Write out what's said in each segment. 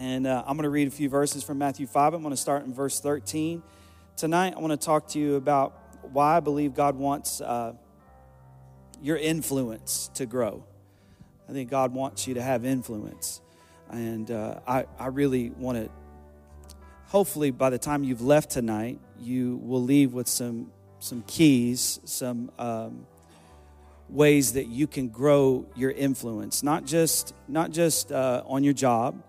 And uh, I'm going to read a few verses from Matthew 5. I'm going to start in verse 13. Tonight, I want to talk to you about why I believe God wants uh, your influence to grow. I think God wants you to have influence. And uh, I, I really want to, hopefully, by the time you've left tonight, you will leave with some, some keys, some um, ways that you can grow your influence, not just, not just uh, on your job,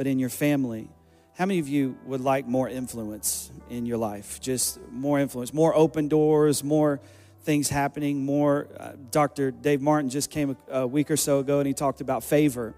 but in your family. How many of you would like more influence in your life? Just more influence, more open doors, more things happening, more. Uh, Dr. Dave Martin just came a, a, week or so ago and he talked about favor.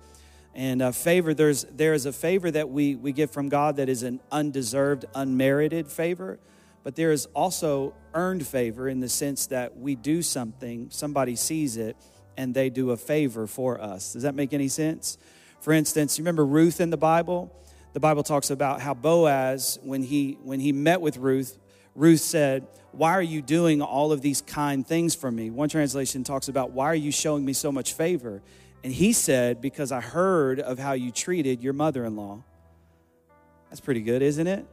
And uh, favor, there's, there is a favor that we, we get from God that is an undeserved, unmerited favor but there is also earned favor in the sense that we do something, somebody sees it, and they do a favor for us. Does that make any sense? For instance, you remember Ruth in the Bible? The Bible talks about how Boaz, when he when he met with Ruth, Ruth said, Why are you doing all of these kind things for me? One translation talks about, Why are you showing me so much favor? And he said, Because I heard of how you treated your mother in law. That's pretty good, isn't it?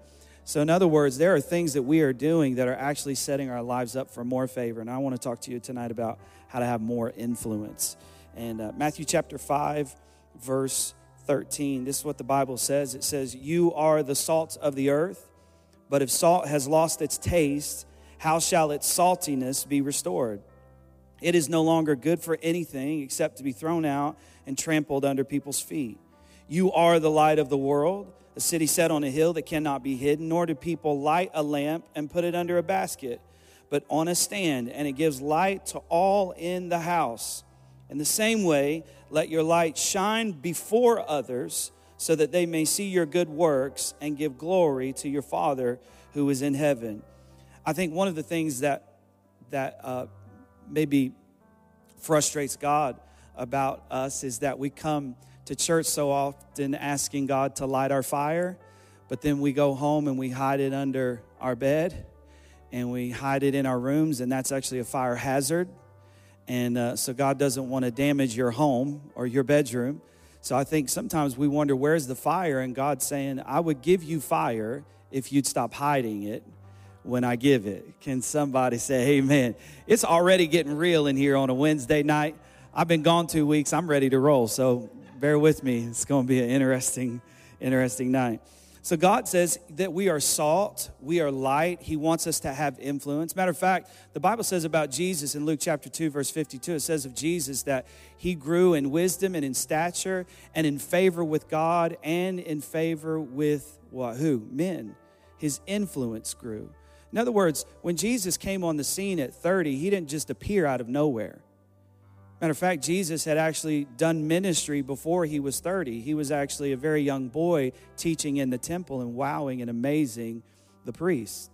So, in other words, there are things that we are doing that are actually setting our lives up for more favor. And I want to talk to you tonight about how to have more influence. And uh, Matthew chapter 5, verse 13, this is what the Bible says it says, You are the salt of the earth, but if salt has lost its taste, how shall its saltiness be restored? It is no longer good for anything except to be thrown out and trampled under people's feet. You are the light of the world a city set on a hill that cannot be hidden, nor do people light a lamp and put it under a basket, but on a stand, and it gives light to all in the house. In the same way, let your light shine before others, so that they may see your good works and give glory to your Father who is in heaven. I think one of the things that that uh, maybe frustrates God about us is that we come to church so often asking God to light our fire, but then we go home and we hide it under our bed and we hide it in our rooms, and that's actually a fire hazard. And uh, so God doesn't want to damage your home or your bedroom. So I think sometimes we wonder, where's the fire? And God's saying, I would give you fire if you'd stop hiding it when I give it. Can somebody say amen? It's already getting real in here on a Wednesday night. I've been gone two weeks. I'm ready to roll. So bear with me. It's going to be an interesting, interesting night. So God says that we are salt, we are light. He wants us to have influence. Matter of fact, the Bible says about Jesus in Luke chapter 2 verse 52, it says of Jesus that he grew in wisdom and in stature and in favor with God and in favor with what who? Men. His influence grew. In other words, when Jesus came on the scene at 30, he didn't just appear out of nowhere. Matter of fact, Jesus had actually done ministry before he was 30. He was actually a very young boy teaching in the temple and wowing and amazing the priests.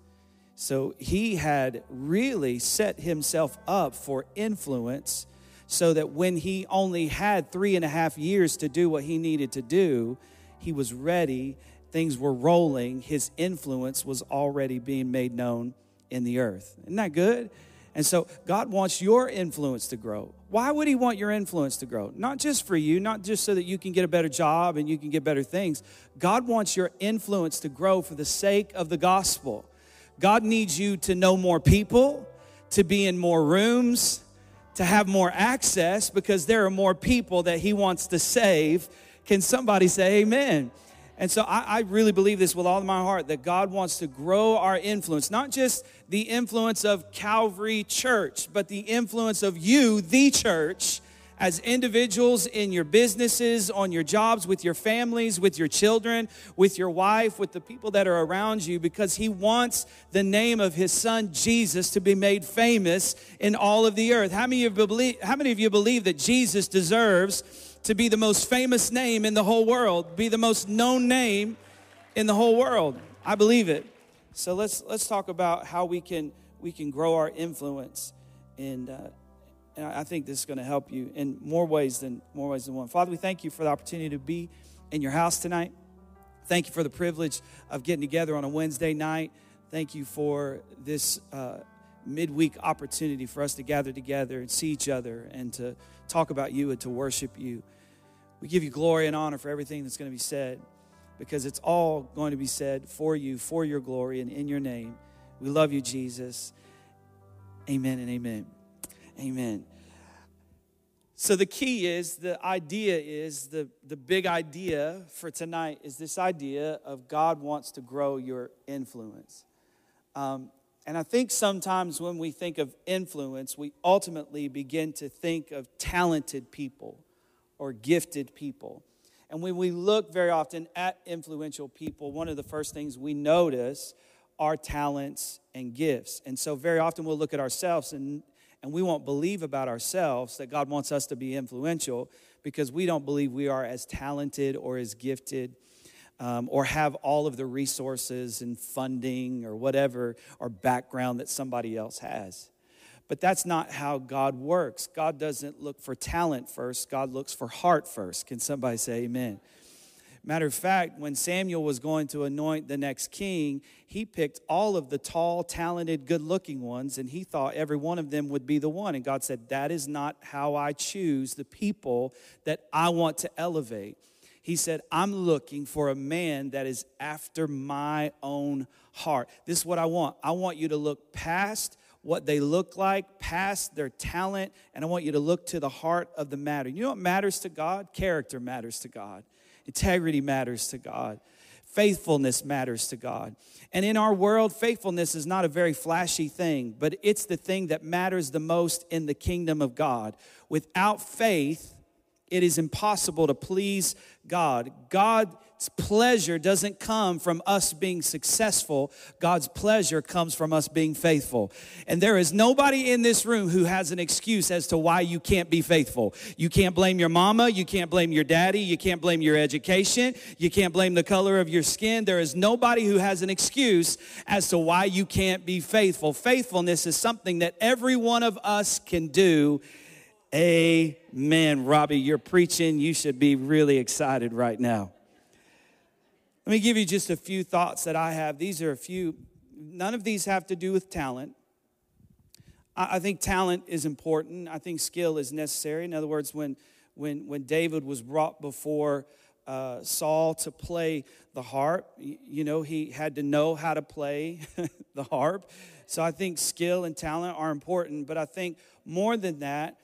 So he had really set himself up for influence so that when he only had three and a half years to do what he needed to do, he was ready. Things were rolling. His influence was already being made known in the earth. Isn't that good? And so God wants your influence to grow. Why would He want your influence to grow? Not just for you, not just so that you can get a better job and you can get better things. God wants your influence to grow for the sake of the gospel. God needs you to know more people, to be in more rooms, to have more access because there are more people that He wants to save. Can somebody say amen? And so I, I, really believe this with all my heart that God wants to grow our influence, not just the influence of Calvary Church, but the influence of you, the church, as individuals in your businesses, on your jobs, with your families, with your children, with your wife, with the people that are around you, because He wants the name of His Son Jesus to be made famous in all of the earth. How many of you believe, how many of you believe that Jesus deserves? To be the most famous name in the whole world, be the most known name in the whole world. I believe it. So let's let's talk about how we can we can grow our influence, and uh, and I think this is going to help you in more ways than more ways than one. Father, we thank you for the opportunity to be in your house tonight. Thank you for the privilege of getting together on a Wednesday night. Thank you for this uh, midweek opportunity for us to gather together and see each other and to talk about you and to worship you. We give you glory and honor for everything that's going to be said. because it's all going to be said for you, for your glory, and in your name. We love you, Jesus. Amen and amen. Amen. So, the key is the idea is the, the big idea for tonight is this idea of God wants to grow your influence. Um, and I think sometimes when we think of influence, we ultimately begin to think of talented people or gifted people. And when we look very often at influential people, one of the first things we notice are talents and gifts. And so, very often we'll look at ourselves and, and we won't believe about ourselves that God wants us to be influential because we don't believe we are as talented or as gifted. Um, or have all of the resources and funding or whatever or background that somebody else has. But that's not how God works. God doesn't look for talent first, God looks for heart first. Can somebody say amen? Matter of fact, when Samuel was going to anoint the next king, he picked all of the tall, talented, good looking ones, and he thought every one of them would be the one. And God said, That is not how I choose the people that I want to elevate. He said, I'm looking for a man that is after my own heart. This is what I want. I want you to look past what they look like, past their talent, and I want you to look to the heart of the matter. You know what matters to God? Character matters to God. Integrity matters to God. Faithfulness matters to God. And in our world, faithfulness is not a very flashy thing, but it's the thing that matters the most in the kingdom of God. Without faith, it is impossible to please God. God God's pleasure doesn't come from us being successful. God's pleasure comes from us being faithful. And there is nobody in this room who has an excuse as to why you can't be faithful. You can't blame your mama. You can't blame your daddy. You can't blame your education. You can't blame the color of your skin. There is nobody who has an excuse as to why you can't be faithful. Faithfulness is something that every one of us can do. Amen. Robbie, you're preaching. You should be really excited right now. Let me give you just a few thoughts that I have. These are a few, none of these have to do with talent. I, think talent is important. I think skill is necessary. In other words, when, when, when David was brought before uh, Saul to play the harp, you know, he had to know how to play the harp. So I think skill and talent are important. But I think more than that,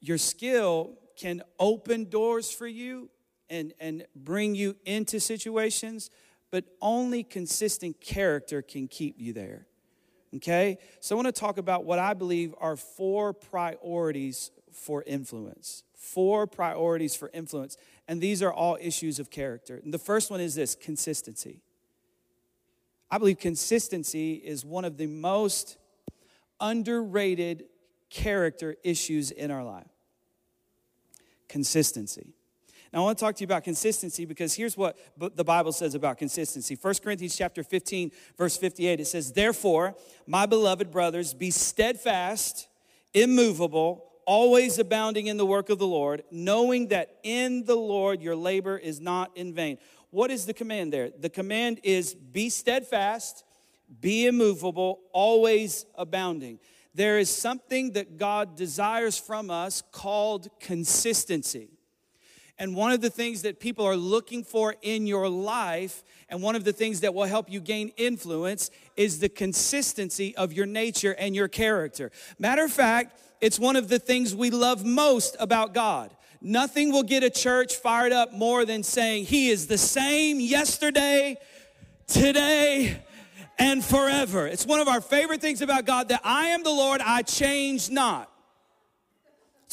your skill can open doors for you and, and bring you into situations, but only consistent character can keep you there. Okay? So I want to talk about what I believe are four priorities for influence. Four priorities for influence. And these are all issues of character. And the first one is this consistency. I believe consistency is one of the most underrated character issues in our life. Consistency. Now, I want to talk to you about consistency because here's what the Bible says about consistency. 1 Corinthians chapter 15, verse 58, it says, Therefore, my beloved brothers, be steadfast, immovable, always abounding in the work of the Lord, knowing that in the Lord your labor is not in vain. What is the command there? The command is be steadfast, be immovable, always abounding. There is something that God desires from us called consistency. And one of the things that people are looking for in your life, and one of the things that will help you gain influence, is the consistency of your nature and your character. Matter of fact, it's one of the things we love most about God. Nothing will get a church fired up more than saying, He is the same yesterday, today, and forever. It's one of our favorite things about God that I am the Lord, I change not.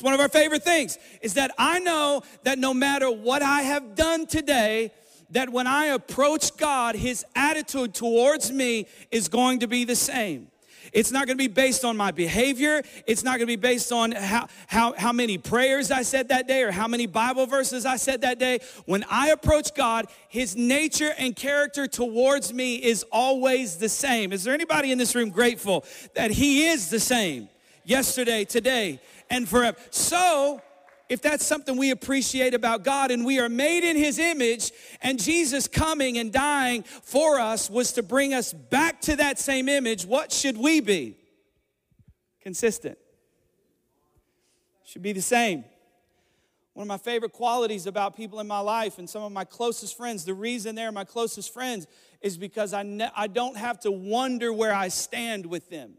It's one of our favorite things is that I know that no matter what I have done today, that when I approach God, his attitude towards me is going to be the same. It's not going to be based on my behavior. It's not going to be based on how, how, how many prayers I said that day or how many Bible verses I said that day. When I approach God, His nature and character towards me is always the same. Is there anybody in this room grateful that He is the same yesterday, today, and forever. So, if that's something we appreciate about God and we are made in His image, and Jesus coming and dying for us was to bring us back to that same image, what should we be? Consistent. Should be the same. One of my favorite qualities about people in my life and some of my closest friends, the reason they're my closest friends is because I, ne- I don't have to wonder where I stand with them.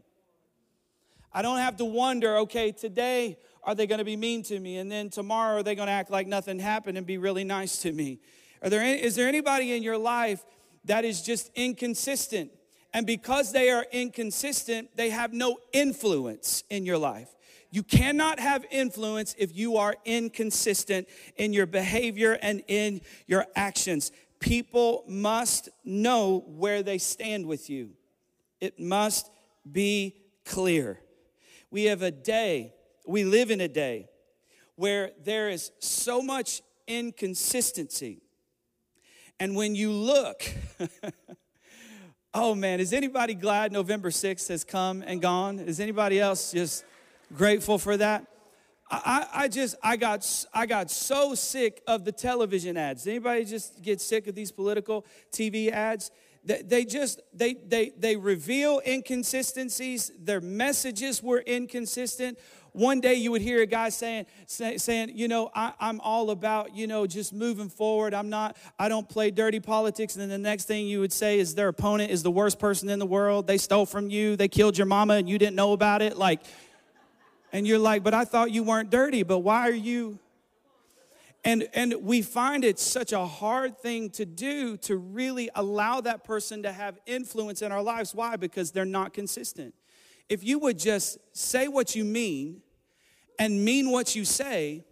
I don't have to wonder, okay, today are they going to be mean to me? And then tomorrow are they going to act like nothing happened and be really nice to me? Are there any, is there anybody in your life that is just inconsistent? And because they are inconsistent, they have no influence in your life. You cannot have influence if you are inconsistent in your behavior and in your actions. People must know where they stand with you. It must be clear. We have a day, we live in a day where there is so much inconsistency. And when you look, oh man, is anybody glad November 6th has come and gone? Is anybody else just grateful for that? I, I just I got I got so sick of the television ads. Anybody just get sick of these political TV ads? They, just they they they reveal inconsistencies. Their messages were inconsistent. One day you would hear a guy saying, say, saying, you know, I, I'm all about, you know, just moving forward. I'm not, I don't play dirty politics. And then the next thing you would say is their opponent is the worst person in the world. They stole from you. They killed your mama and you didn't know about it. Like, and you're like, but I thought you weren't dirty, but why are you? And, and we find it such a hard thing to do to really allow that person to have influence in our lives. Why? Because they're not consistent. If you would just say what you mean and mean what you say,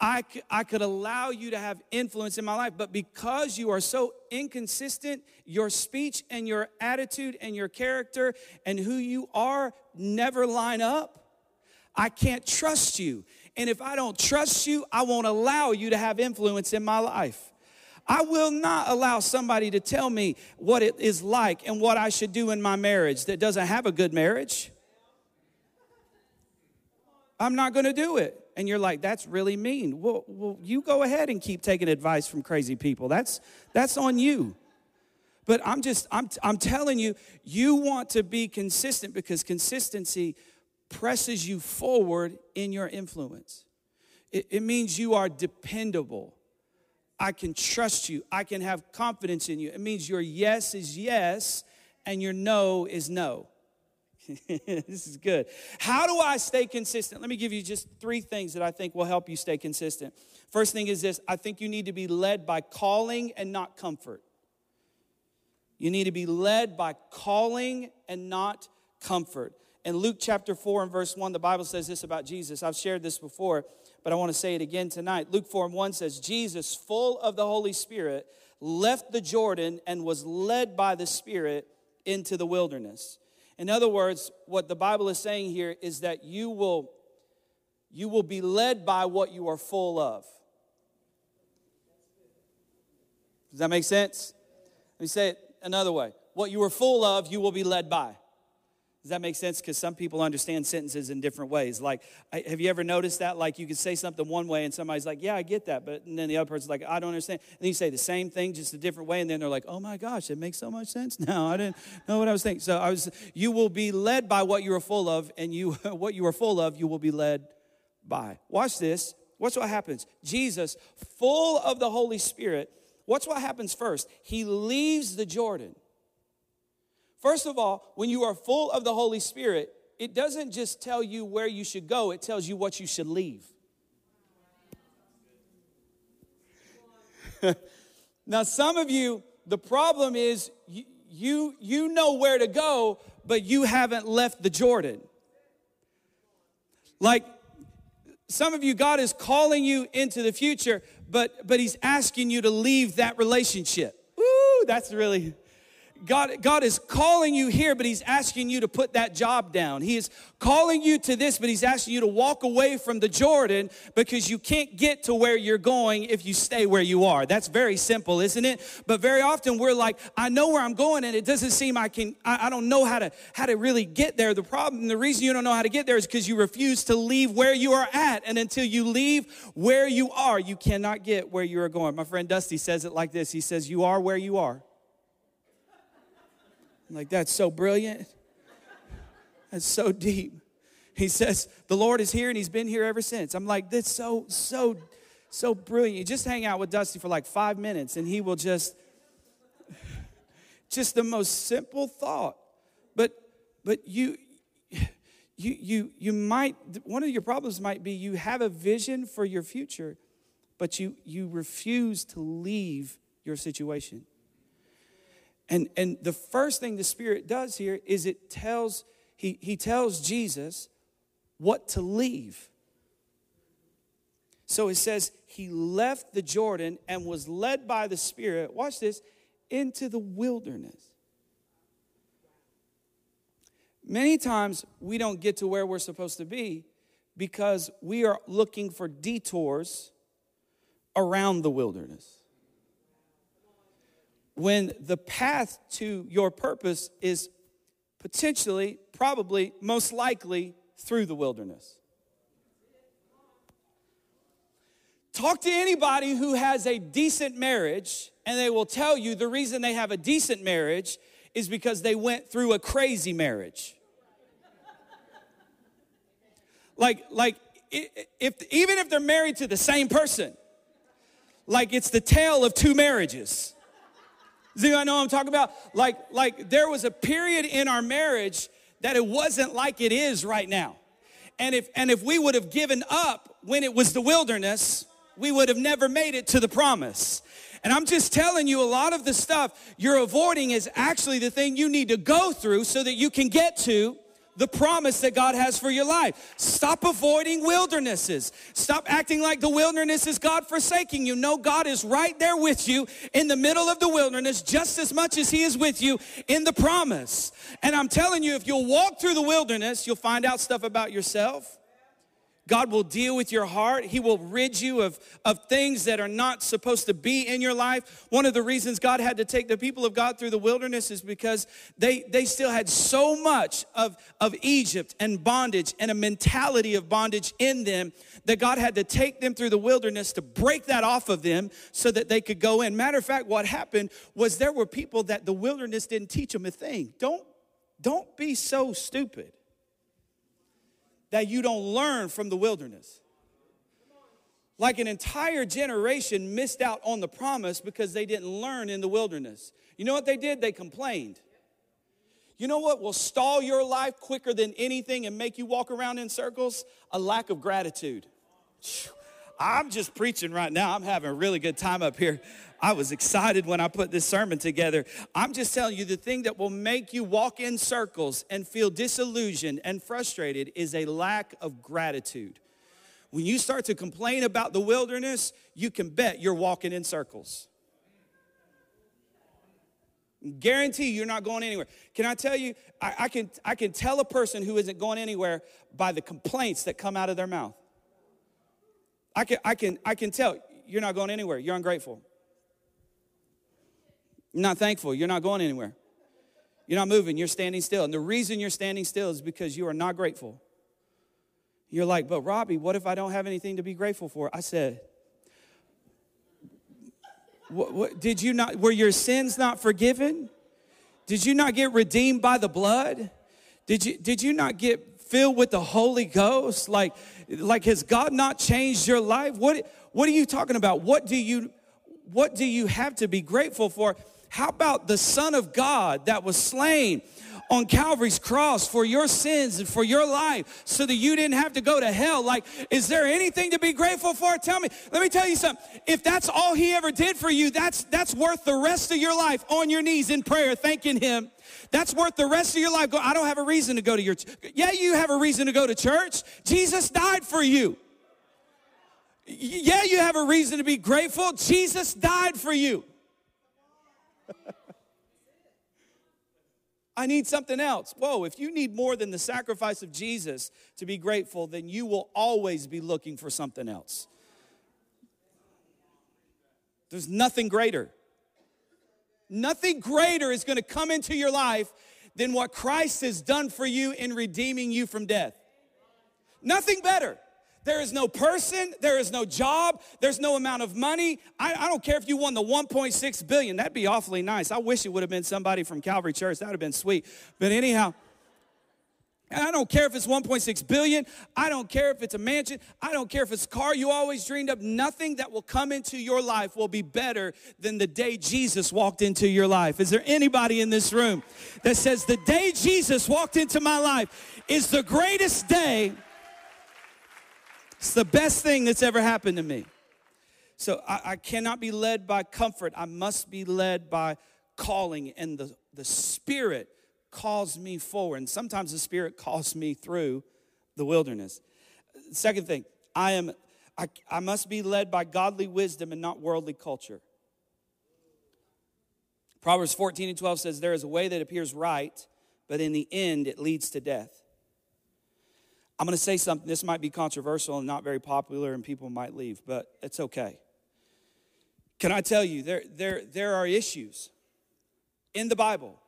I, I could allow you to have influence in my life. But because you are so inconsistent, your speech and your attitude and your character and who you are never line up, I can't trust you. And if I don't trust you, I won't allow you to have influence in my life. I will not allow somebody to tell me what it is like and what I should do in my marriage that doesn't have a good marriage. I'm not going to do it. And you're like, that's really mean. Well, well, you go ahead and keep taking advice from crazy people. That's that's on you. But I'm just I'm I'm telling you, you want to be consistent because consistency presses you forward in your influence. It, it means you are dependable. I can trust you. I can have confidence in you. It means your yes is yes and your no is no. this is good. How do I stay consistent? Let me give you just three things that I think will help you stay consistent. First thing is this I think you need to be led by calling and not comfort. You need to be led by calling and not comfort. In Luke chapter 4 and verse 1, the Bible says this about Jesus. I've shared this before, but I want to say it again tonight. Luke 4 and 1 says, Jesus, full of the Holy Spirit, left the Jordan and was led by the Spirit into the wilderness. In other words, what the Bible is saying here is that you will, you will be led by what you are full of. Does that make sense? Let me say it another way. What you are full of, you will be led by. Does that make sense? Because some people understand sentences in different ways. Like, have you ever noticed that? Like, you can say something one way, and somebody's like, "Yeah, I get that," but and then the other person's like, "I don't understand." And then you say the same thing, just a different way, and then they're like, "Oh my gosh, it makes so much sense now." I didn't know what I was thinking. So I was. You will be led by what you are full of, and you what you are full of, you will be led by. Watch this. Watch what happens. Jesus, full of the Holy Spirit. Watch what happens first. He leaves the Jordan. First of all, when you are full of the Holy Spirit, it doesn't just tell you where you should go, it tells you what you should leave. now, some of you, the problem is you, you, know where to go, but you haven't left the Jordan. Like some of you, God is calling you into the future, but but He's asking you to leave that relationship. Ooh, that's really God, God is calling you here, but He's asking you to put that job down. He is calling you to this, but He's asking you to walk away from the Jordan because you can't get to where you're going if you stay where you are. That's very simple, isn't it? But very often we're like, I know where I'm going, and it doesn't seem I can, I, I don't know how to how to really get there. The problem, the reason you don't know how to get there is because you refuse to leave where you are at. And until you leave where you are, you cannot get where you are going. My friend Dusty says it like this: He says, You are where you are. I'm like, that's so brilliant. That's so deep. He says, The Lord is here and he's been here ever since. I'm like, That's so, so, so brilliant. You just hang out with Dusty for like five minutes and he will just, just the most simple thought. But, but you, you, you, you might, one of your problems might be you have a vision for your future, but you, you refuse to leave your situation. And, and the first thing the Spirit does here is it tells, he, he tells Jesus what to leave. So it says he left the Jordan and was led by the Spirit, watch this, into the wilderness. Many times we don't get to where we're supposed to be because we are looking for detours around the wilderness when the path to your purpose is potentially, probably, most likely through the wilderness. Talk to anybody who has a decent marriage, and they will tell you the reason they have a decent marriage is because they went through a crazy marriage. like, like if even if they're married to the same person, like it's the tale of two marriages. Do you know I'm talking about? Like, like there was a period in our marriage that it wasn't like it is right now. And if and if we would have given up when it was the wilderness, we would have never made it to the promise. And I'm just telling you, a lot of the stuff you're avoiding is actually the thing you need to go through so that you can get to the promise that God has for your life. Stop avoiding wildernesses. Stop acting like the wilderness is God forsaking you. No, God is right there with you in the middle of the wilderness just as much as He is with you in the promise. And I'm telling you, if you'll walk through the wilderness, you'll find out stuff about yourself. God will deal with your heart. He will rid you of, of things that are not supposed to be in your life. One of the reasons God had to take the people of God through the wilderness is because they, they still had so much of, of Egypt and bondage and a mentality of bondage in them that God had to take them through the wilderness to break that off of them so that they could go in. Matter of fact, what happened was there were people that the wilderness didn't teach them a thing. Don't, don't be so stupid that you don't learn from the wilderness. Like an entire generation missed out on the promise because they didn't learn in the wilderness. You know what they did? They complained. You know what will stall your life quicker than anything and make you walk around in circles? A lack of gratitude. I'm just preaching right now. I'm having a really good time up here. I was excited when I put this sermon together. I'm just telling you the thing that will make you walk in circles and feel disillusioned and frustrated is a lack of gratitude. When you start to complain about the wilderness, you can bet you're walking in circles. Guarantee you're not going anywhere. Can I tell you, I, I, can, I can tell a person who isn't going anywhere by the complaints that come out of their mouth. I can, I can, I can tell you're not going anywhere. You're ungrateful. You're not thankful. You're not going anywhere. You're not moving. You're standing still. And the reason you're standing still is because you are not grateful. You're like, but Robbie, what if I don't have anything to be grateful for? I said, what, what, did you not, were your sins not forgiven? Did you not get redeemed by the blood? Did you, did you not get filled with the Holy Ghost? Like, like has God not changed your life? What, what are you talking about? What do you, what do you have to be grateful for? How about the Son of God that was slain on Calvary's cross for your sins and for your life so that you didn't have to go to hell? Like, is there anything to be grateful for? Tell me. Let me tell you something. If that's all he ever did for you, that's that's worth the rest of your life on your knees in prayer, thanking him. That's worth the rest of your life. Go, I don't have a reason to go to your ch-. Yeah, you have a reason to go to church. Jesus died for you. Yeah, you have a reason to be grateful. Jesus died for you. I need something else. Whoa, if you need more than the sacrifice of Jesus to be grateful, then you will always be looking for something else. There's nothing greater. Nothing greater is going to come into your life than what Christ has done for you in redeeming you from death. Nothing better. There is no person, there is no job, there's no amount of money. I, I, don't care if you won the 1.6 billion, that'd be awfully nice. I wish it would have been somebody from Calvary Church, that would have been sweet. But anyhow, And I don't care if it's 1.6 billion. I don't care if it's a mansion. I don't care if it's a car you always dreamed of. Nothing that will come into your life will be better than the day Jesus walked into your life. Is there anybody in this room that says the day Jesus walked into my life is the greatest day? It's the best thing that's ever happened to me. So I, I cannot be led by comfort. I must be led by calling and the, the Spirit calls me forward. And sometimes the Spirit calls me through the wilderness. Second thing, I am I, I must be led by godly wisdom and not worldly culture. Proverbs 14 and 12 says, There is a way that appears right, but in the end it leads to death. I'm going to say something, this might be controversial and not very popular, and people might leave, but it's okay. Can I tell you, there, there, there are issues in the Bible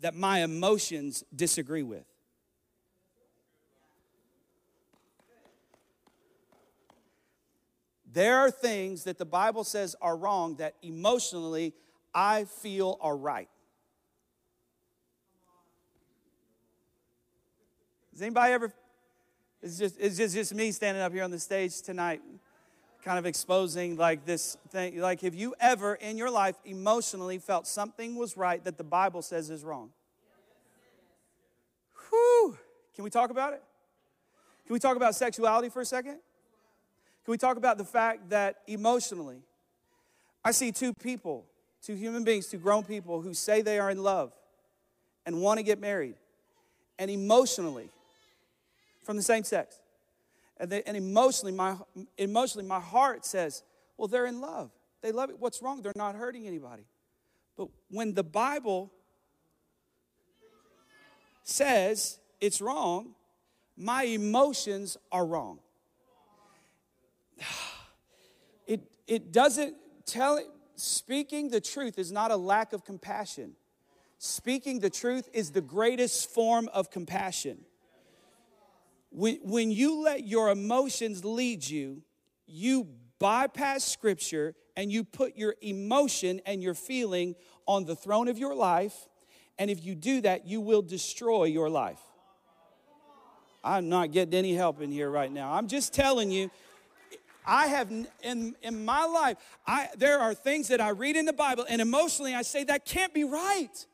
that my emotions disagree with. There are things that the Bible says are wrong that emotionally I feel are right. Has anybody ever? It's just, it's just, just me standing up here on the stage tonight kind of exposing like this thing. Like, have you ever in your life emotionally felt something was right that the Bible says is wrong? Whew. Can we talk about it? Can we talk about sexuality for a second? Can we talk about the fact that emotionally, I see two people, two human beings, two grown people who say they are in love and want to get married, and emotionally, from the same sex, and, they, and emotionally, my, emotionally, my heart says, well, they're in love. They love it. What's wrong? They're not hurting anybody. But when the Bible says it's wrong, my emotions are wrong. It, it doesn't tell speaking the truth is not a lack of compassion. Speaking the truth is the greatest form of compassion. When, when you let your emotions lead you, you bypass scripture and you put your emotion and your feeling on the throne of your life. And if you do that, you will destroy your life. I'm not getting any help in here right now. I'm just telling you, I have in, in my life, I, there are things that I read in the Bible, and emotionally I say that can't be right.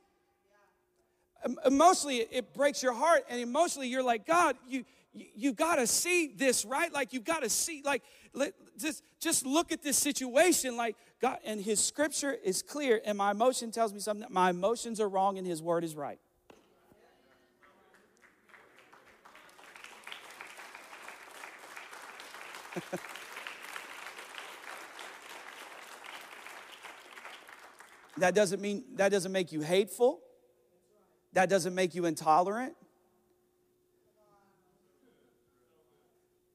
Emotionally, it breaks your heart, and emotionally, you're like, God, you, you, you got to see this, right? Like you got to see, like let, just just look at this situation, like God. And His Scripture is clear, and my emotion tells me something. My emotions are wrong, and His Word is right. that doesn't mean that doesn't make you hateful. That doesn't make you intolerant.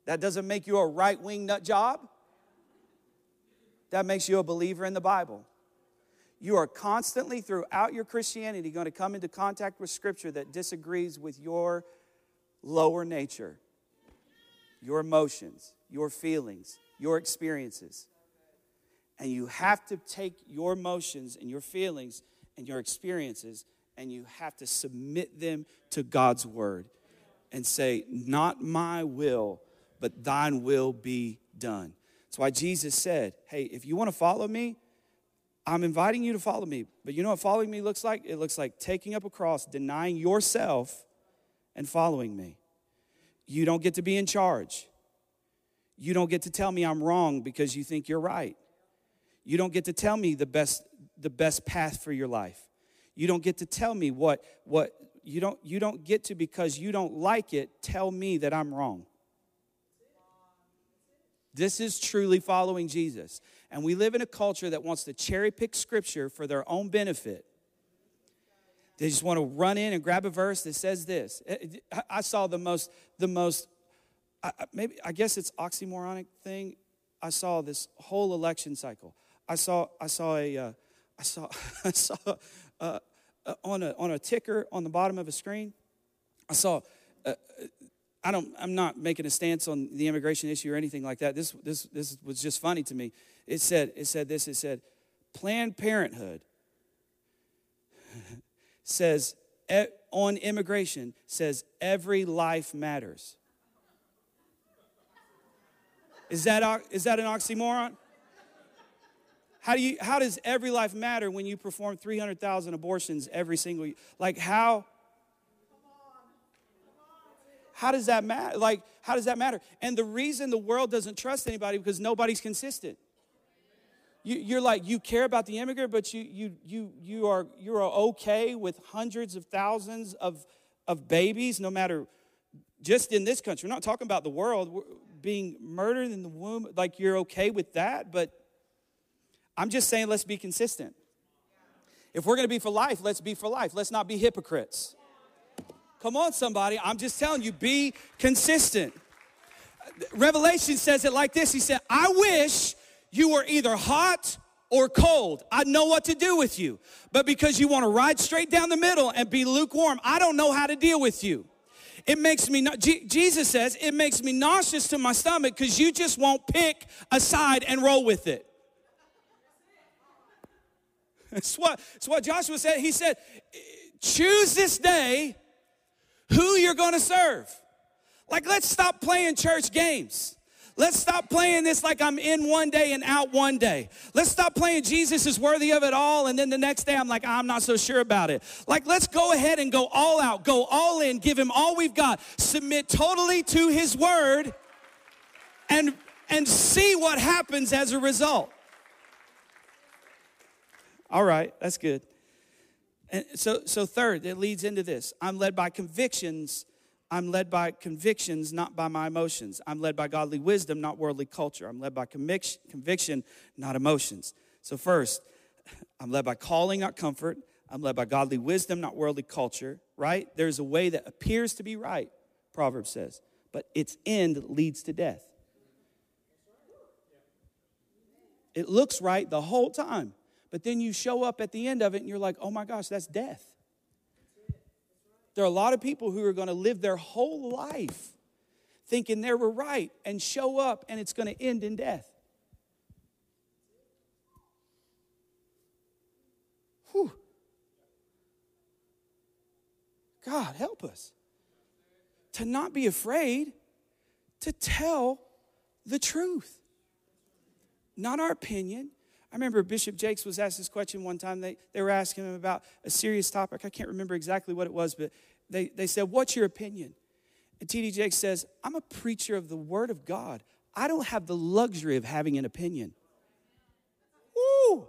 That doesn't make you a right wing nut job. That makes you a believer in the Bible. You are constantly throughout your Christianity going to come into contact with scripture that disagrees with your lower nature, your emotions, your feelings, your experiences. And you have to take your emotions and your feelings and your experiences and you have to submit them to God's word and say, Not my will, but thine will be done. That's why Jesus said, Hey, if you want to follow me, I'm inviting you to follow me. But you know what following me looks like? It looks like taking up a cross, denying yourself, and following me. You don't get to be in charge. You don't get to tell me I'm wrong because you think you're right. You don't get to tell me the best, the best path for your life. You don't get to tell me what, what you don't you don't get to because you don't like it tell me that I'm wrong. This is truly following Jesus. And we live in a culture that wants to cherry pick scripture for their own benefit. They just want to run in and grab a verse that says this. I saw the most, the most, maybe, I guess it's oxymoronic thing. I saw this whole election cycle. I saw, I saw a, uh, I saw, I saw uh, uh, on a on a ticker on the bottom of a screen. I saw uh, I don't, I'm not making a stance on the immigration issue or anything like that. This, this, this was just funny to me. It said, it said this, it said, Planned Parenthood says on immigration says every life matters. Is that, is that an oxymoron? How, do you, how does every life matter when you perform 300,000 abortions every single year? Like, how? How does that matter? Like, how does that matter? And the reason the world doesn't trust anybody because nobody's consistent. You, you're like you care about the immigrant, but you you you you are you're okay with hundreds of thousands of of babies, no matter just in this country. We're not talking about the world we're being murdered in the womb. Like you're okay with that, but I'm just saying let's be consistent. If we're going to be for life, let's be for life. Let's not be hypocrites. Come on, somebody. I'm just telling you, be consistent. Revelation says it like this He said, I wish you were either hot or cold. I know what to do with you. But because you want to ride straight down the middle and be lukewarm, I don't know how to deal with you. It makes me, Jesus says, it makes me nauseous to my stomach because you just won't pick a side and roll with it. That's what, that's what Joshua said. He said, choose this day who you're going to serve. Like, let's stop playing church games. Let's stop playing this like I'm in one day and out one day. Let's stop playing Jesus is worthy of it all, and then the next day I'm like, I'm not so sure about it. Like, let's go ahead and go all out, go all in, give him all we've got, submit totally to his word, and, and see what happens as a result. All right, that's good. And so, so third, it leads into this. I'm led by convictions I'm led by convictions, not by my emotions. I'm led by godly wisdom, not worldly culture. I'm led by conviction, conviction, not emotions. So, first, I'm led by calling, not comfort. I'm led by godly wisdom, not worldly culture, right? There's a way that appears to be right, Proverbs says, but its end leads to death. It looks right the whole time, but then you show up at the end of it and you're like, oh my gosh, that's death. There are a lot of people who are going to live their whole life thinking they were right and show up and it's going to end in death. Whew. God, help us to not be afraid to tell the truth. Not our opinion. I remember Bishop Jakes was asked this question one time. They, they were asking him about a serious topic. I can't remember exactly what it was, but they, they said, What's your opinion? And T.D. Jakes says, I'm a preacher of the Word of God. I don't have the luxury of having an opinion. Woo!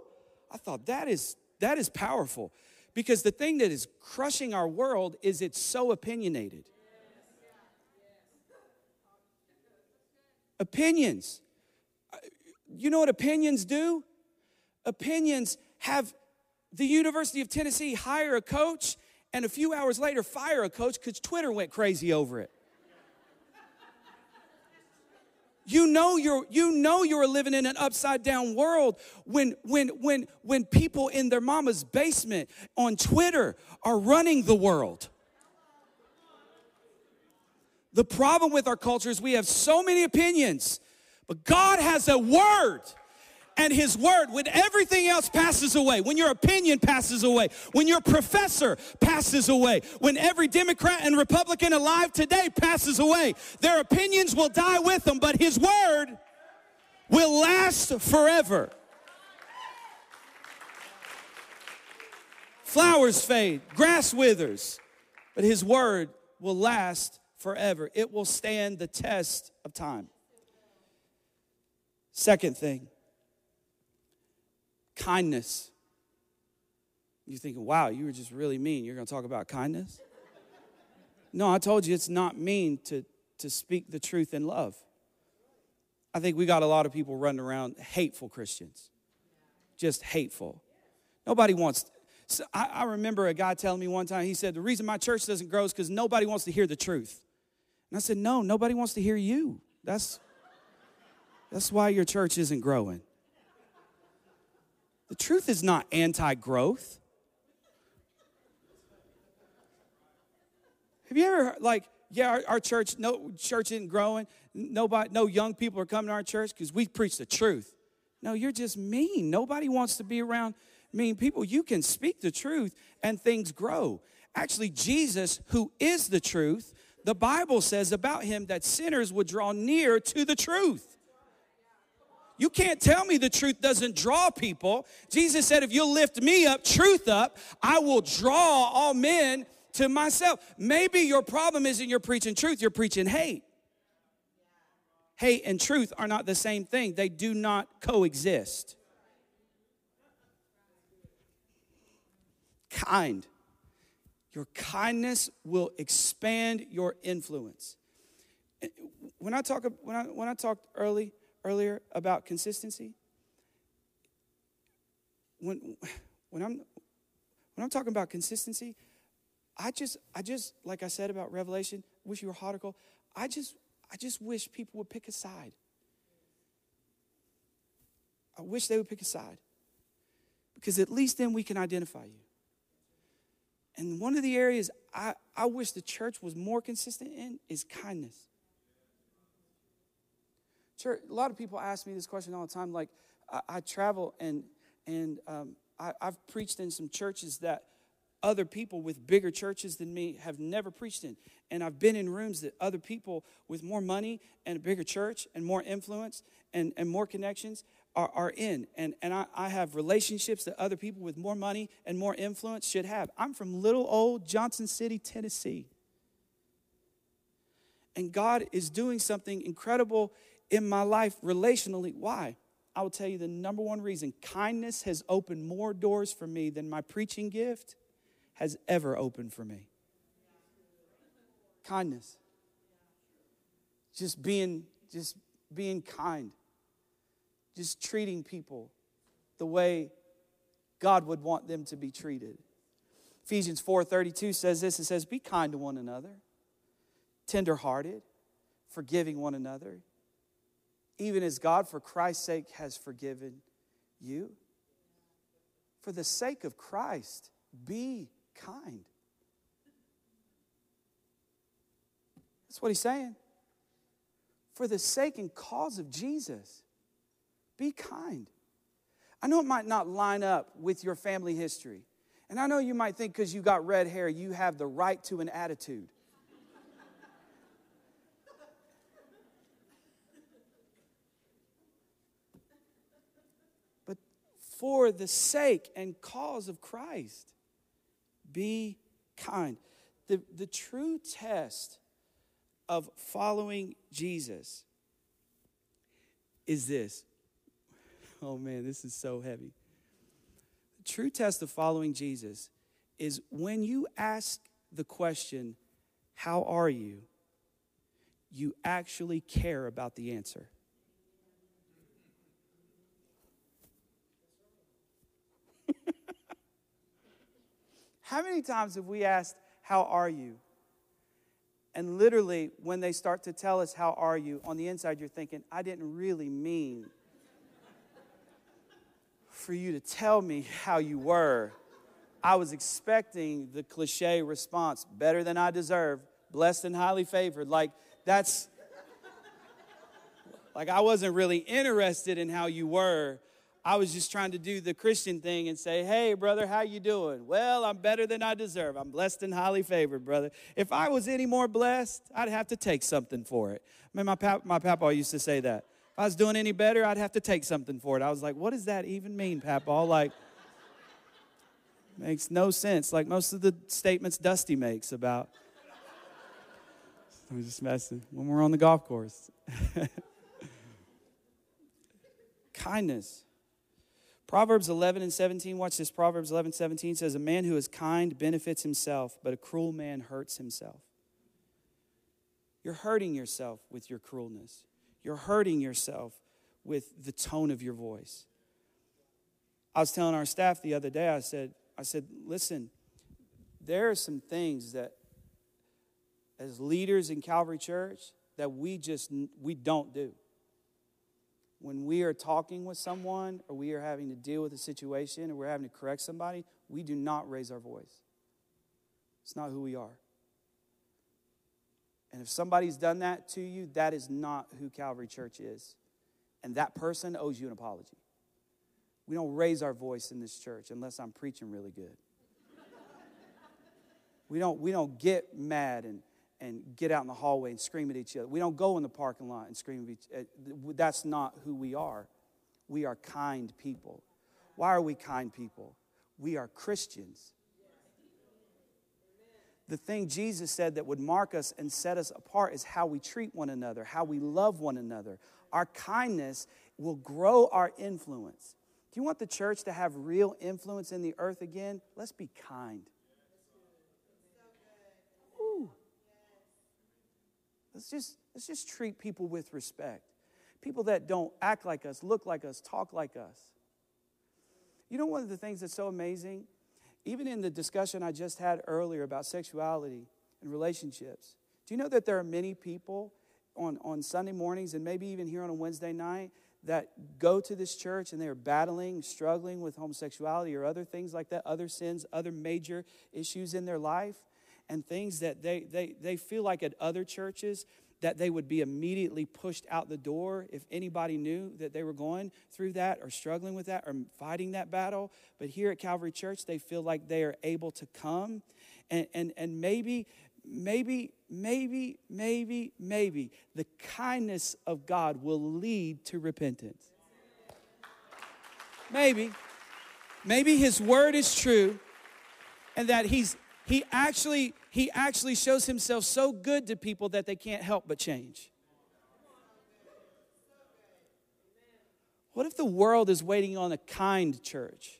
I thought that is that is powerful. Because the thing that is crushing our world is it's so opinionated. Opinions. Uh, you know what opinions do? Opinions have the University of Tennessee hire a coach and a few hours later fire a coach because Twitter went crazy over it. You know you're you know you're living in an upside down world when when when when people in their mama's basement on Twitter are running the world. The problem with our culture is we have so many opinions, but God has a word and his word when everything else passes away, when your opinion passes away, when your professor passes away, when every Democrat and Republican alive today passes away, their opinions will die with them, but his word will last forever. Flowers fade, grass withers, but his word will last forever. It will stand the test of time. Second thing, kindness. You're thinking, wow, you were just really mean. You're going to talk about kindness? No, I told you it's not mean to, to speak the truth in love. I think we got a lot of people running around hateful Christians, just hateful. Nobody wants. So I, I remember a guy telling me one time, he said, The reason my church doesn't grow is because nobody wants to hear the truth. And I said, No, nobody wants to hear you. That's, that's why your church isn't growing. The truth is not anti growth. Have you ever, like, yeah, our, our, church, no church isn't growing. Nobody, no young people are coming to our church because we preach the truth. No, you're just mean. Nobody wants to be around mean people. You can speak the truth and things grow. Actually, Jesus, who is the truth, the Bible says about him that sinners would draw near to the truth. You can't tell me the truth doesn't draw people. Jesus said, if you'll lift me up, truth up, I will draw all men to myself. Maybe your problem isn't you're preaching truth, you're preaching hate. Hate and truth are not the same thing, they do not coexist. Kind. Your kindness will expand your influence. When I talk when I when I talked early earlier about consistency, when when I'm when I'm talking about consistency, I just I just like I said about Revelation, wish you were hot. I just I just wish people would pick a side. I wish they would pick a side. Because at least then we can identify you. And one of the areas I, I wish the church was more consistent in is kindness. Church, a lot of people ask me this question all the time. Like, I, I travel and and um, I, I've preached in some churches that other people with bigger churches than me have never preached in. And I've been in rooms that other people with more money and a bigger church and more influence and, and more connections are, are in. And, and I, I have relationships that other people with more money and more influence should have. I'm from little old Johnson City, Tennessee. And God is doing something incredible in my life relationally. Why? I will tell you the number one reason kindness has opened more doors for me than my preaching gift has ever opened for me. Kindness. Just being just being kind just treating people the way God would want them to be treated. Ephesians 4:32 says this it says be kind to one another, tenderhearted, forgiving one another, even as God for Christ's sake has forgiven you. For the sake of Christ, be kind. That's what he's saying. For the sake and cause of Jesus, be kind. I know it might not line up with your family history. And I know you might think because you got red hair, you have the right to an attitude. For the sake and cause of Christ, be kind. The, the true test of following Jesus is this Oh man, this is so heavy. The true test of following Jesus is when you ask the question, How are you? you actually care about the answer. How many times have we asked, How are you? And literally, when they start to tell us, How are you? on the inside, you're thinking, I didn't really mean for you to tell me how you were. I was expecting the cliche response better than I deserve, blessed and highly favored. Like, that's like I wasn't really interested in how you were. I was just trying to do the Christian thing and say, "Hey, brother, how you doing?" Well, I'm better than I deserve. I'm blessed and highly favored, brother. If I was any more blessed, I'd have to take something for it. I mean, my pap, my papa used to say that. If I was doing any better, I'd have to take something for it. I was like, what does that even mean, Papal? Like, makes no sense. Like most of the statements Dusty makes about. I'm just messing. When we're on the golf course. Kindness. Proverbs 11 and 17, watch this. Proverbs 11, 17 says, A man who is kind benefits himself, but a cruel man hurts himself. You're hurting yourself with your cruelness. You're hurting yourself with the tone of your voice. I was telling our staff the other day, I said, I said, listen, there are some things that as leaders in Calvary Church that we just we don't do. When we are talking with someone or we are having to deal with a situation or we're having to correct somebody, we do not raise our voice. It's not who we are. And if somebody's done that to you, that is not who Calvary Church is. And that person owes you an apology. We don't raise our voice in this church unless I'm preaching really good. We don't, we don't get mad and, and get out in the hallway and scream at each other. We don't go in the parking lot and scream at each other. That's not who we are. We are kind people. Why are we kind people? We are Christians. The thing Jesus said that would mark us and set us apart is how we treat one another, how we love one another. Our kindness will grow our influence. Do you want the church to have real influence in the earth again? Let's be kind. Ooh. Let's just, let's just treat people with respect. People that don't act like us, look like us, talk like us. You know, one of the things that's so amazing, even in the discussion I just had earlier about sexuality and relationships, do you know that there are many people on, on Sunday mornings and maybe even here on a Wednesday night that go to this church and they are battling, struggling with homosexuality or other things like that, other sins, other major issues in their life, and things that they, they, they feel like at other churches that they would be immediately pushed out the door if anybody knew that they were going through that or struggling with that or fighting that battle. But here at Calvary Church, they feel like they are able to come and, and, and maybe maybe, maybe, maybe, maybe the kindness of God will lead to repentance. Maybe. Maybe his word is true and that he's he actually he actually shows himself so good to people that they can't help but change. What if the world is waiting on a kind church?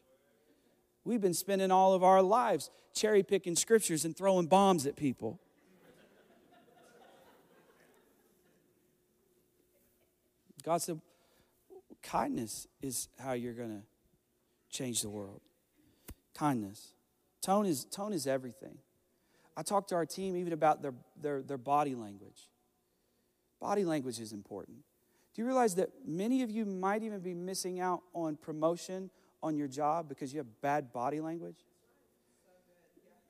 We've been spending all of our lives cherry picking scriptures and throwing bombs at people. God said, kindness is how you're going to change the world. Kindness. Tone is, tone is everything. I talked to our team even about their, their, their body language. Body language is important. Do you realize that many of you might even be missing out on promotion on your job because you have bad body language?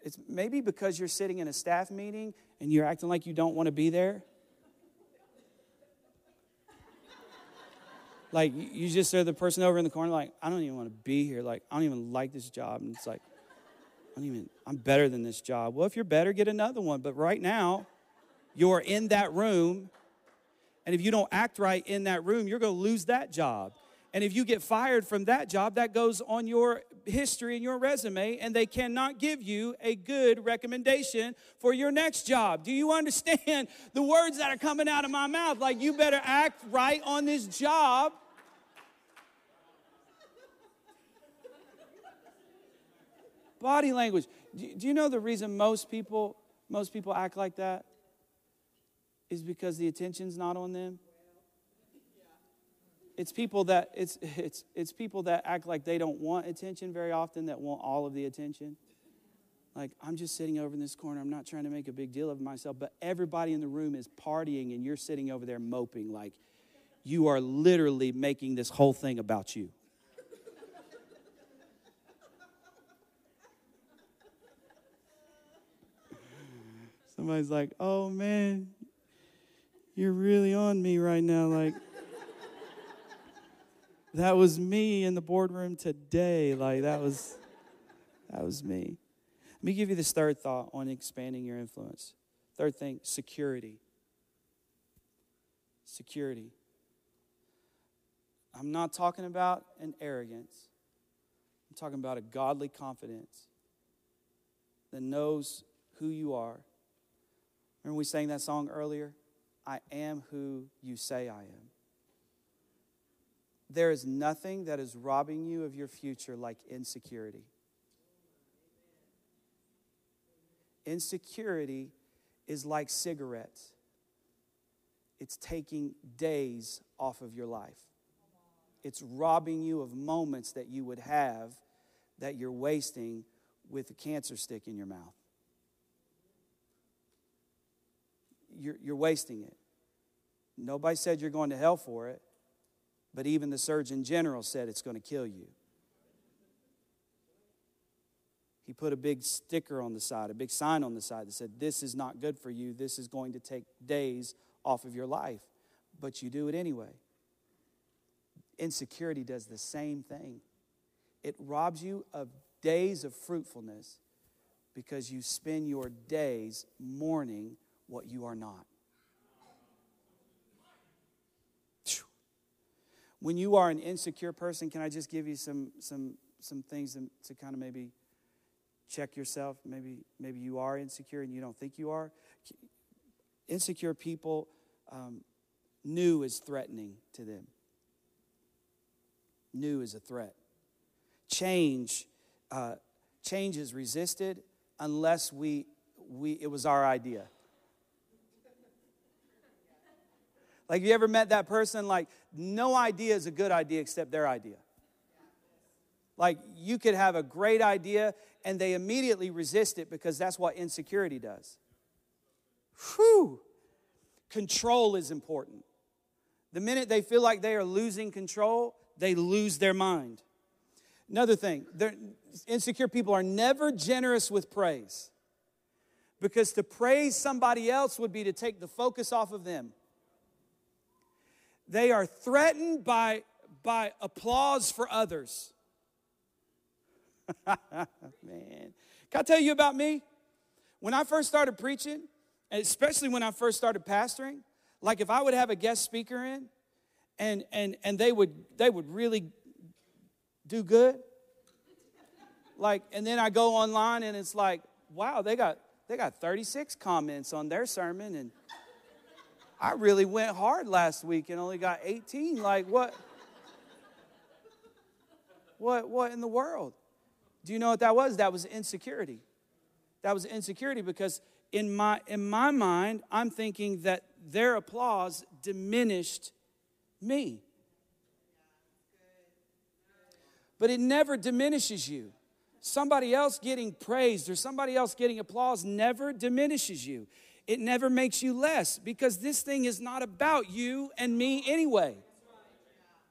It's maybe because you're sitting in a staff meeting and you're acting like you don't want to be there. like you just are the person over in the corner, like, I don't even want to be here. Like, I don't even like this job. And it's like, I don't even, I'm better than this job. Well, if you're better, get another one. But right now, you're in that room. And if you don't act right in that room, you're going to lose that job. And if you get fired from that job, that goes on your history and your resume, and they cannot give you a good recommendation for your next job. Do you understand the words that are coming out of my mouth? Like, you better act right on this job. Body language. Do you know the reason most people most people act like that? Is because the attention's not on them? it's people that it's it's it's people that act like they don't want attention very often that want all of the attention like i'm just sitting over in this corner i'm not trying to make a big deal of myself but everybody in the room is partying and you're sitting over there moping like you are literally making this whole thing about you somebody's like oh man you're really on me right now like that was me in the boardroom today. Like that was that was me. Let me give you this third thought on expanding your influence. Third thing, security. Security. I'm not talking about an arrogance. I'm talking about a godly confidence that knows who you are. Remember we sang that song earlier? I am who you say I am. There is nothing that is robbing you of your future like insecurity. Insecurity is like cigarettes, it's taking days off of your life. It's robbing you of moments that you would have that you're wasting with a cancer stick in your mouth. You're, you're wasting it. Nobody said you're going to hell for it but even the Surgeon General said it's going to kill you. He put a big sticker on the side, a big sign on the side that said, This is not good for you. This is going to take days off of your life. But you do it anyway. Insecurity does the same thing, it robs you of days of fruitfulness because you spend your days mourning what you are not. When you are an insecure person, can I just give you some, some, some things to, kind of maybe check yourself? Maybe, maybe you are insecure and you don't think you are. Insecure people, um, new is threatening to them. New is a threat. Change, uh, change is resisted unless we, we, it was our idea. Like, you ever met that person? Like, no idea is a good idea except their idea. Like, you could have a great idea and they immediately resist it because that's what insecurity does. Whew! Control is important. The minute they feel like they are losing control, they lose their mind. Another thing, insecure people are never generous with praise because to praise somebody else would be to take the focus off of them. They are threatened by, by applause for others. Man, can I tell you about me? When I first started preaching, especially when I first started pastoring, like if I would have a guest speaker in and and and they would they would really do good. Like, and then I go online and it's like, wow, they got they got 36 comments on their sermon and I really went hard last week and only got 18. Like, what? What, what in the world? Do you know what that was? That was insecurity. That was insecurity because in my, in my mind, I'm thinking that their applause diminished me. But it never diminishes you. Somebody else getting praised or somebody else getting applause never diminishes you it never makes you less because this thing is not about you and me anyway.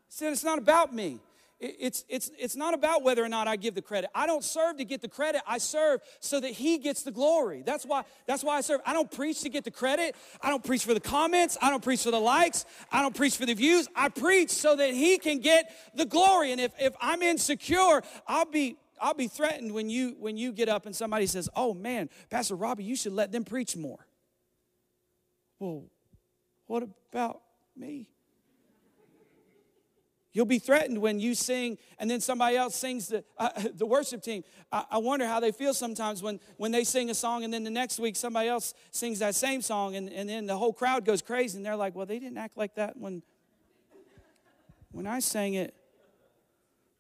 Said it's not about me. It's, it's, it's not about whether or not I give the credit. I don't serve to get the credit. I serve so that he gets the glory. That's why, that's why I serve. I don't preach to get the credit. I don't preach for the comments. I don't preach for the likes. I don't preach for the views. I preach so that he can get the glory. And if, if I'm insecure, I'll be I'll be threatened when you when you get up and somebody says, "Oh man, Pastor Robbie, you should let them preach more." Well, what about me? You'll be threatened when you sing and then somebody else sings the, uh, the worship team. I, I, wonder how they feel sometimes when, when they sing a song and then the next week somebody else sings that same song and, and then the whole crowd goes crazy and they're like, well, they didn't act like that when, when I sang it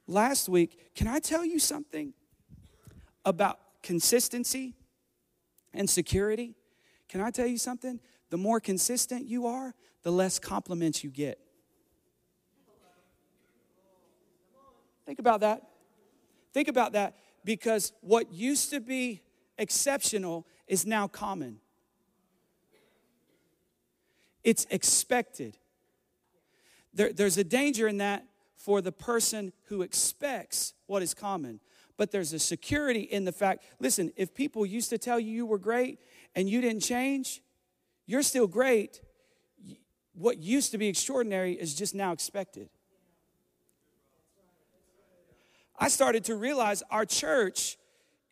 last week. Can I tell you something about consistency and security? Can I tell you something? The more consistent you are, the less compliments you get. Think about that. Think about that because what used to be exceptional is now common. It's expected. There, there's a danger in that for the person who expects what is common. But there's a security in the fact listen, if people used to tell you you were great and you didn't change, you're still great. What used to be extraordinary is just now expected. I started to realize our church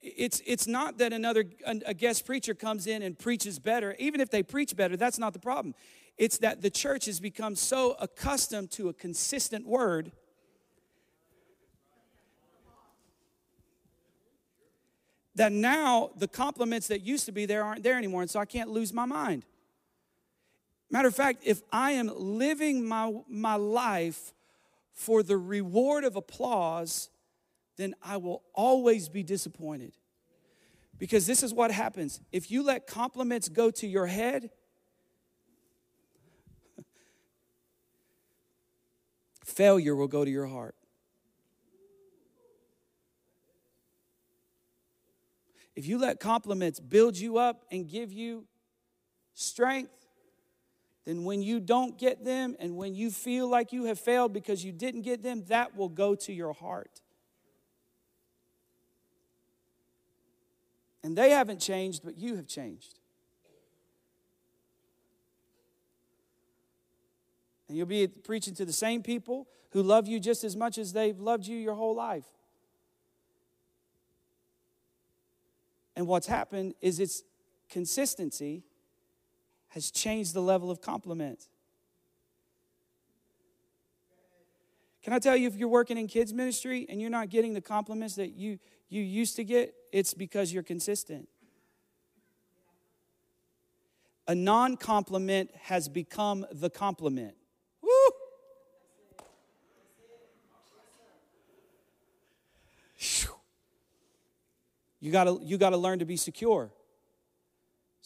it's it's not that another a guest preacher comes in and preaches better even if they preach better that's not the problem it's that the church has become so accustomed to a consistent word that now the compliments that used to be there aren't there anymore and so I can't lose my mind Matter of fact, if I am living my, my life for the reward of applause, then I will always be disappointed. Because this is what happens if you let compliments go to your head, failure will go to your heart. If you let compliments build you up and give you strength, then when you don't get them and when you feel like you have failed because you didn't get them, that will go to your heart. And they haven't changed, but you have changed. And you'll be preaching to the same people who love you just as much as they've loved you your whole life. And what's happened is its consistency has changed the level of compliment. Can I tell you, if you're working in kids' ministry and you're not getting the compliments that you, you used to get, it's because you're consistent. A non compliment has become the compliment. Woo! You gotta, you gotta learn to be secure.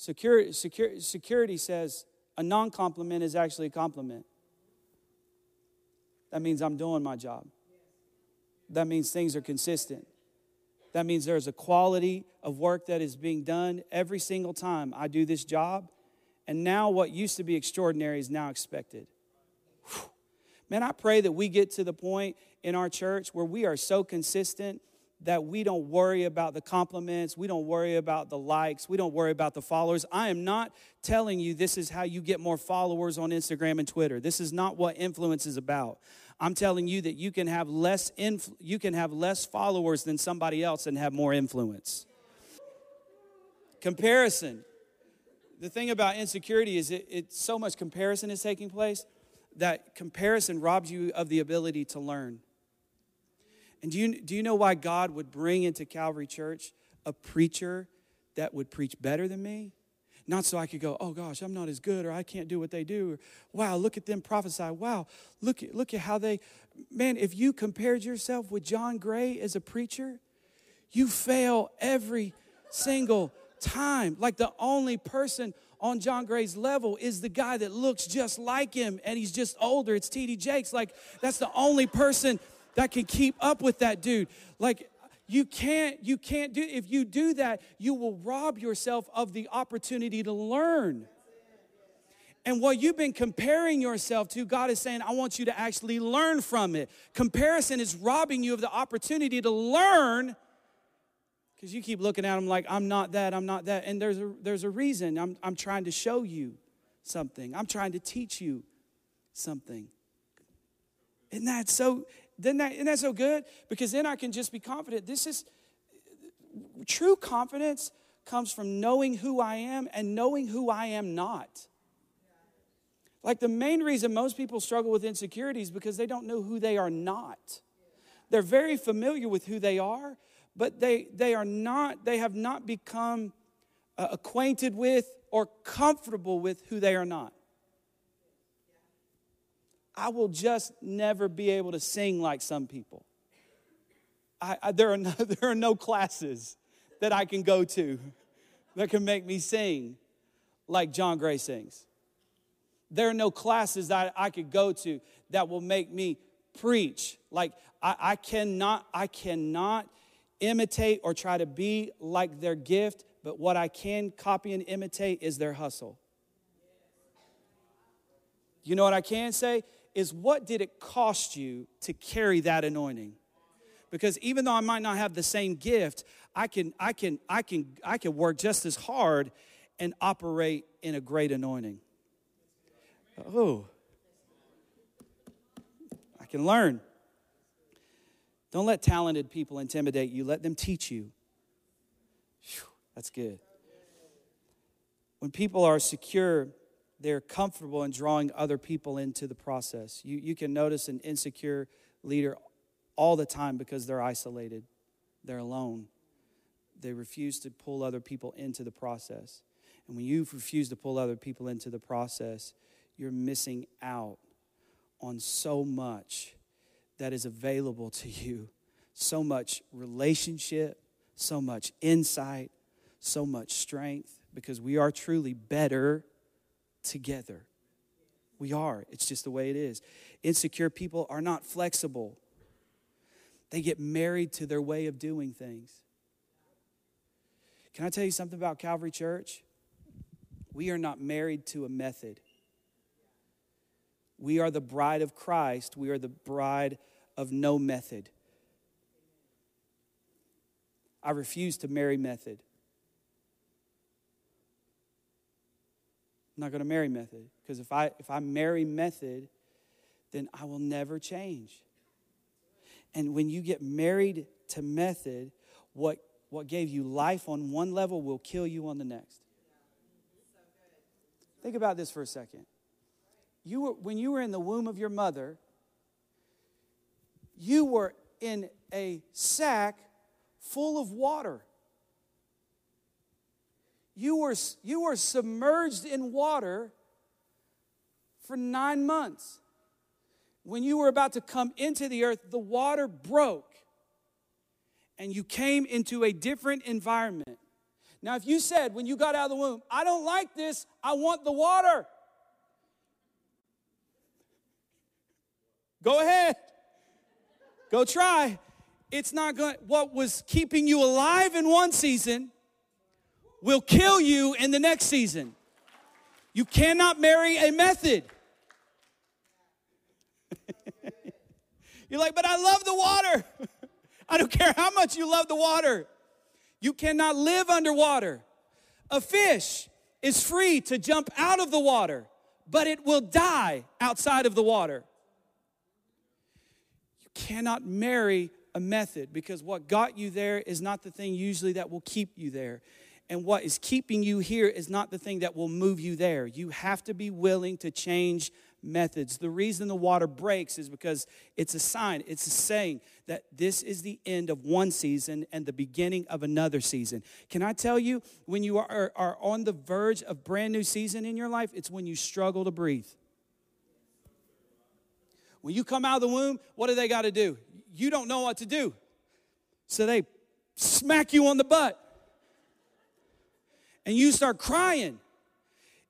Security, security says a non compliment is actually a compliment. That means I'm doing my job. That means things are consistent. That means there's a quality of work that is being done every single time I do this job. And now what used to be extraordinary is now expected. Whew. Man, I pray that we get to the point in our church where we are so consistent that we don't worry about the compliments, we don't worry about the likes, we don't worry about the followers. I am not telling you this is how you get more followers on Instagram and Twitter. This is not what influence is about. I'm telling you that you can have less you can have less followers than somebody else and have more influence. Comparison. The thing about insecurity is it, it so much comparison is taking place that comparison robs you of the ability to learn. And do you, do you know why God would bring into Calvary Church a preacher that would preach better than me? Not so I could go, oh gosh, I'm not as good, or I can't do what they do. Or, wow, look at them prophesy. Wow, look at, look at how they, man, if you compared yourself with John Gray as a preacher, you fail every single time. Like the only person on John Gray's level is the guy that looks just like him and he's just older. It's TD Jakes. Like that's the only person that can keep up with that dude. Like you can't you can't do if you do that, you will rob yourself of the opportunity to learn. And what you've been comparing yourself to, God is saying, I want you to actually learn from it. Comparison is robbing you of the opportunity to learn because you keep looking at them like, I'm not that, I'm not that. And there's a, there's a reason. I'm, I'm trying to show you something, I'm trying to teach you something. Isn't that so? Then that, isn't that so good? Because then I can just be confident. This is true confidence comes from knowing who I am and knowing who I am not. Like the main reason most people struggle with insecurities because they don't know who they are not. They're very familiar with who they are, but they, they are not, they have not become uh, acquainted with or comfortable with who they are not. I will just never be able to sing like some people. I, I, there, are no, there are no classes that I can go to that can make me sing like John Gray sings. There are no classes that I could go to that will make me preach. Like I, I cannot, I cannot imitate or try to be like their gift, but what I can copy and imitate is their hustle. You know what I can say? Is what did it cost you to carry that anointing? Because even though I might not have the same gift, I can, I can, I can, I can work just as hard and operate in a great anointing. Oh, I can learn. Don't let talented people intimidate you, let them teach you. Whew, that's good. When people are secure they're comfortable in drawing other people into the process. You, you can notice an insecure leader all the time because they're isolated, they're alone. They refuse to pull other people into the process. And when you refuse to pull other people into the process, you're missing out on so much that is available to you so much relationship, so much insight, so much strength, because we are truly better together. We are. It's just the way it is. Insecure people are not flexible, they get married to their way of doing things. Can I tell you something about Calvary Church? We are not married to a method. We are the bride of Christ. We are the bride of no method. I refuse to marry method. I'm not going to marry method because if I if I marry method, then I will never change. And when you get married to method, what what gave you life on one level will kill you on the next. Think about this for a second. You were, when you were in the womb of your mother, you were in a sack full of water. You were, you were submerged in water for nine months. When you were about to come into the earth, the water broke and you came into a different environment. Now, if you said when you got out of the womb, I don't like this, I want the water, go ahead, go try. It's not going what was keeping you alive in one season will kill you in the next season. You cannot marry a method. You're like, but I love the water. I don't care how much you love the water. You cannot live underwater. A fish is free to jump out of the water, but it will die outside of the water. You cannot marry a method because what got you there is not the thing usually that will keep you there. And what is keeping you here is not the thing that will move you there. You have to be willing to change methods. The reason the water breaks is because it's a sign, it's a saying that this is the end of one season and the beginning of another season. Can I tell you, when you are, are on the verge of brand new season in your life, it's when you struggle to breathe. When you come out of the womb, what do they got to do? You don't know what to do. So they smack you on the butt and you start crying.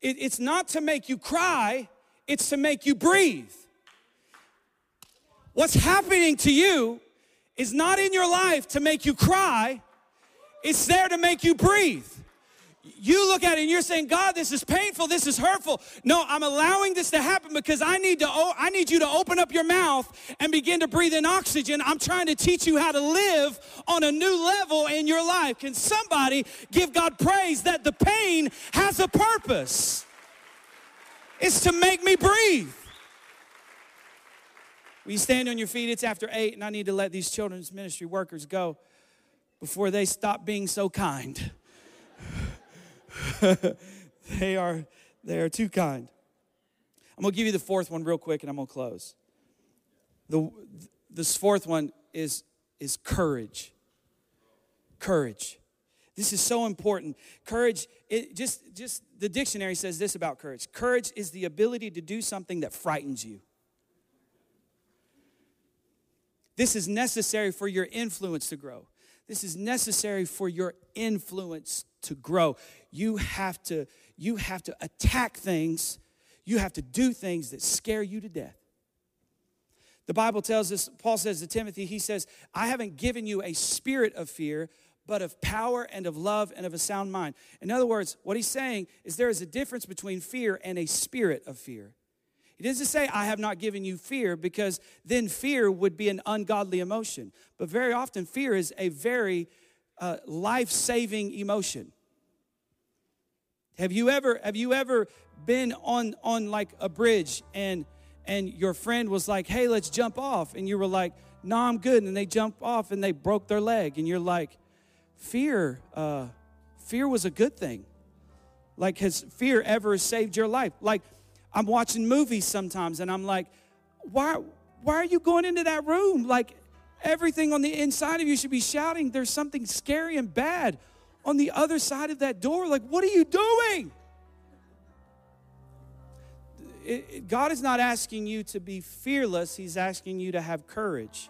It, it's not to make you cry, it's to make you breathe. What's happening to you is not in your life to make you cry, it's there to make you breathe. You look at it and you're saying, God, this is painful, this is hurtful. No, I'm allowing this to happen because I need to I need you to open up your mouth and begin to breathe in oxygen. I'm trying to teach you how to live on a new level in your life. Can somebody give God praise that the pain has a purpose? It's to make me breathe. You stand on your feet? It's after eight, and I need to let these children's ministry workers go before they stop being so kind. they are they are too kind. I'm gonna give you the fourth one real quick, and I'm gonna close. The this fourth one is is courage. Courage. This is so important. Courage, it just, just the dictionary says this about courage. Courage is the ability to do something that frightens you. This is necessary for your influence to grow. This is necessary for your influence to grow. You have to, you have to attack things, you have to do things that scare you to death. The Bible tells us, Paul says to Timothy, he says, I haven't given you a spirit of fear, but of power and of love and of a sound mind. In other words, what he's saying is there is a difference between fear and a spirit of fear. He doesn't say, I have not given you fear, because then fear would be an ungodly emotion. But very often, fear is a very uh, life saving emotion. Have you ever, have you ever been on, on like a bridge and, and your friend was like, hey, let's jump off? And you were like, no, I'm good. And they jump off and they broke their leg. And you're like, fear, uh, fear was a good thing. Like, has fear ever saved your life? Like, I'm watching movies sometimes and I'm like, why, why are you going into that room? Like, everything on the inside of you should be shouting, there's something scary and bad on the other side of that door. Like, what are you doing? It, it, God is not asking you to be fearless, He's asking you to have courage.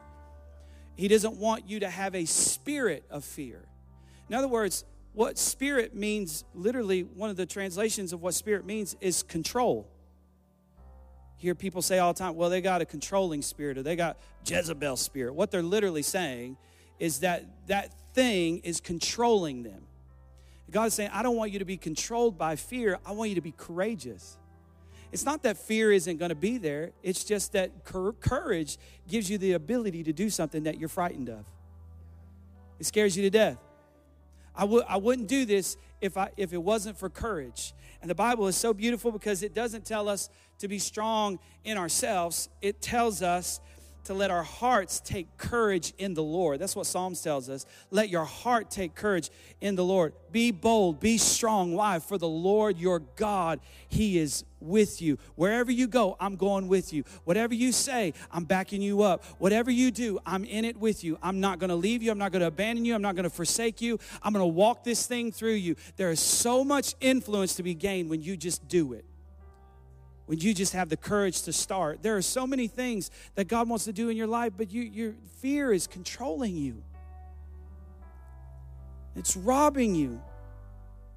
He doesn't want you to have a spirit of fear. In other words, what spirit means, literally, one of the translations of what spirit means is control. Hear people say all the time, well, they got a controlling spirit or they got Jezebel spirit. What they're literally saying is that that thing is controlling them. God is saying, I don't want you to be controlled by fear. I want you to be courageous. It's not that fear isn't going to be there, it's just that courage gives you the ability to do something that you're frightened of. It scares you to death. I w- I wouldn't do this if, I, if it wasn't for courage. And the Bible is so beautiful because it doesn't tell us to be strong in ourselves, it tells us to let our hearts take courage in the Lord. That's what Psalms tells us. Let your heart take courage in the Lord. Be bold, be strong. Why? For the Lord your God, He is with you. Wherever you go, I'm going with you. Whatever you say, I'm backing you up. Whatever you do, I'm in it with you. I'm not going to leave you. I'm not going to abandon you. I'm not going to forsake you. I'm going to walk this thing through you. There is so much influence to be gained when you just do it. When you just have the courage to start. There are so many things that God wants to do in your life, but you, your fear is controlling you. It's robbing you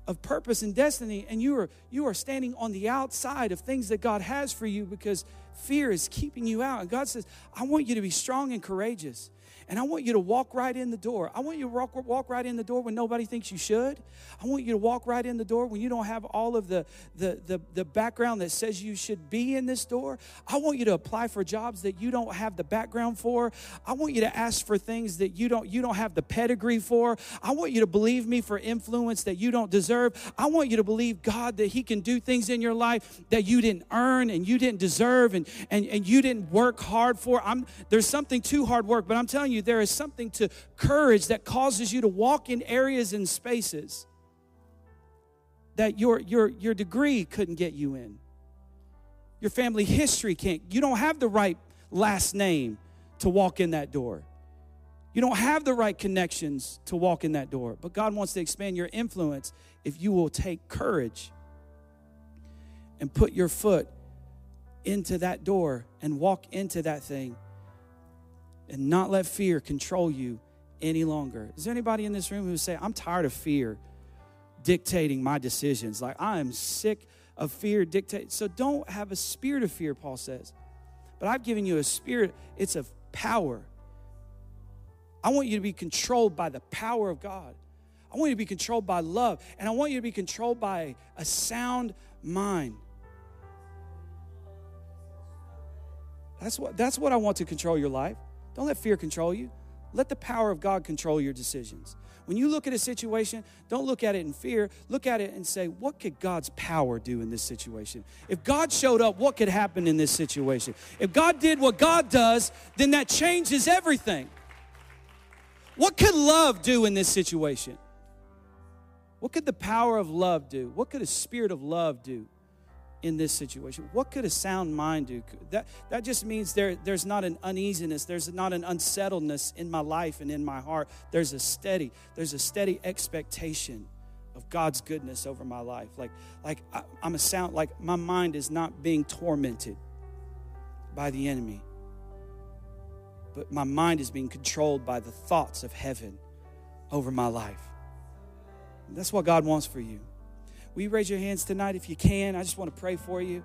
of purpose and destiny and you are you are standing on the outside of things that God has for you because fear is keeping you out and God says I want you to be strong and courageous and I want you to walk right in the door. I want you to walk, walk right in the door when nobody thinks you should. I want you to walk right in the door when you don't have all of the, the, the, the background that says you should be in this door. I want you to apply for jobs that you don't have the background for. I want you to ask for things that you don't, you don't have the pedigree for. I want you to believe me for influence that you don't deserve. I want you to believe God that He can do things in your life that you didn't earn and you didn't deserve and, and, and you didn't work hard for. I'm, there's something too hard work, but I'm telling you, there is something to courage that causes you to walk in areas and spaces that your, your, your degree couldn't get you in. Your family history can't. You don't have the right last name to walk in that door. You don't have the right connections to walk in that door. But God wants to expand your influence if you will take courage and put your foot into that door and walk into that thing and not let fear control you any longer. Is there anybody in this room who say, I'm tired of fear dictating my decisions? Like, I am sick of fear dictating. So don't have a spirit of fear, Paul says. But I've given you a spirit, it's of power. I want you to be controlled by the power of God. I want you to be controlled by love. And I want you to be controlled by a sound mind. That's what, that's what I want to control your life. Don't let fear control you. Let the power of God control your decisions. When you look at a situation, don't look at it in fear. Look at it and say, what could God's power do in this situation? If God showed up, what could happen in this situation? If God did what God does, then that changes everything. What could love do in this situation? What could the power of love do? What could a spirit of love do? In this situation? What could a sound mind do? That, that just means there, there's not an uneasiness, there's not an unsettledness in my life and in my heart. There's a steady, there's a steady expectation of God's goodness over my life. Like, like I, I'm a sound, like my mind is not being tormented by the enemy, but my mind is being controlled by the thoughts of heaven over my life. That's what God wants for you. Will you raise your hands tonight if you can? I just want to pray for you.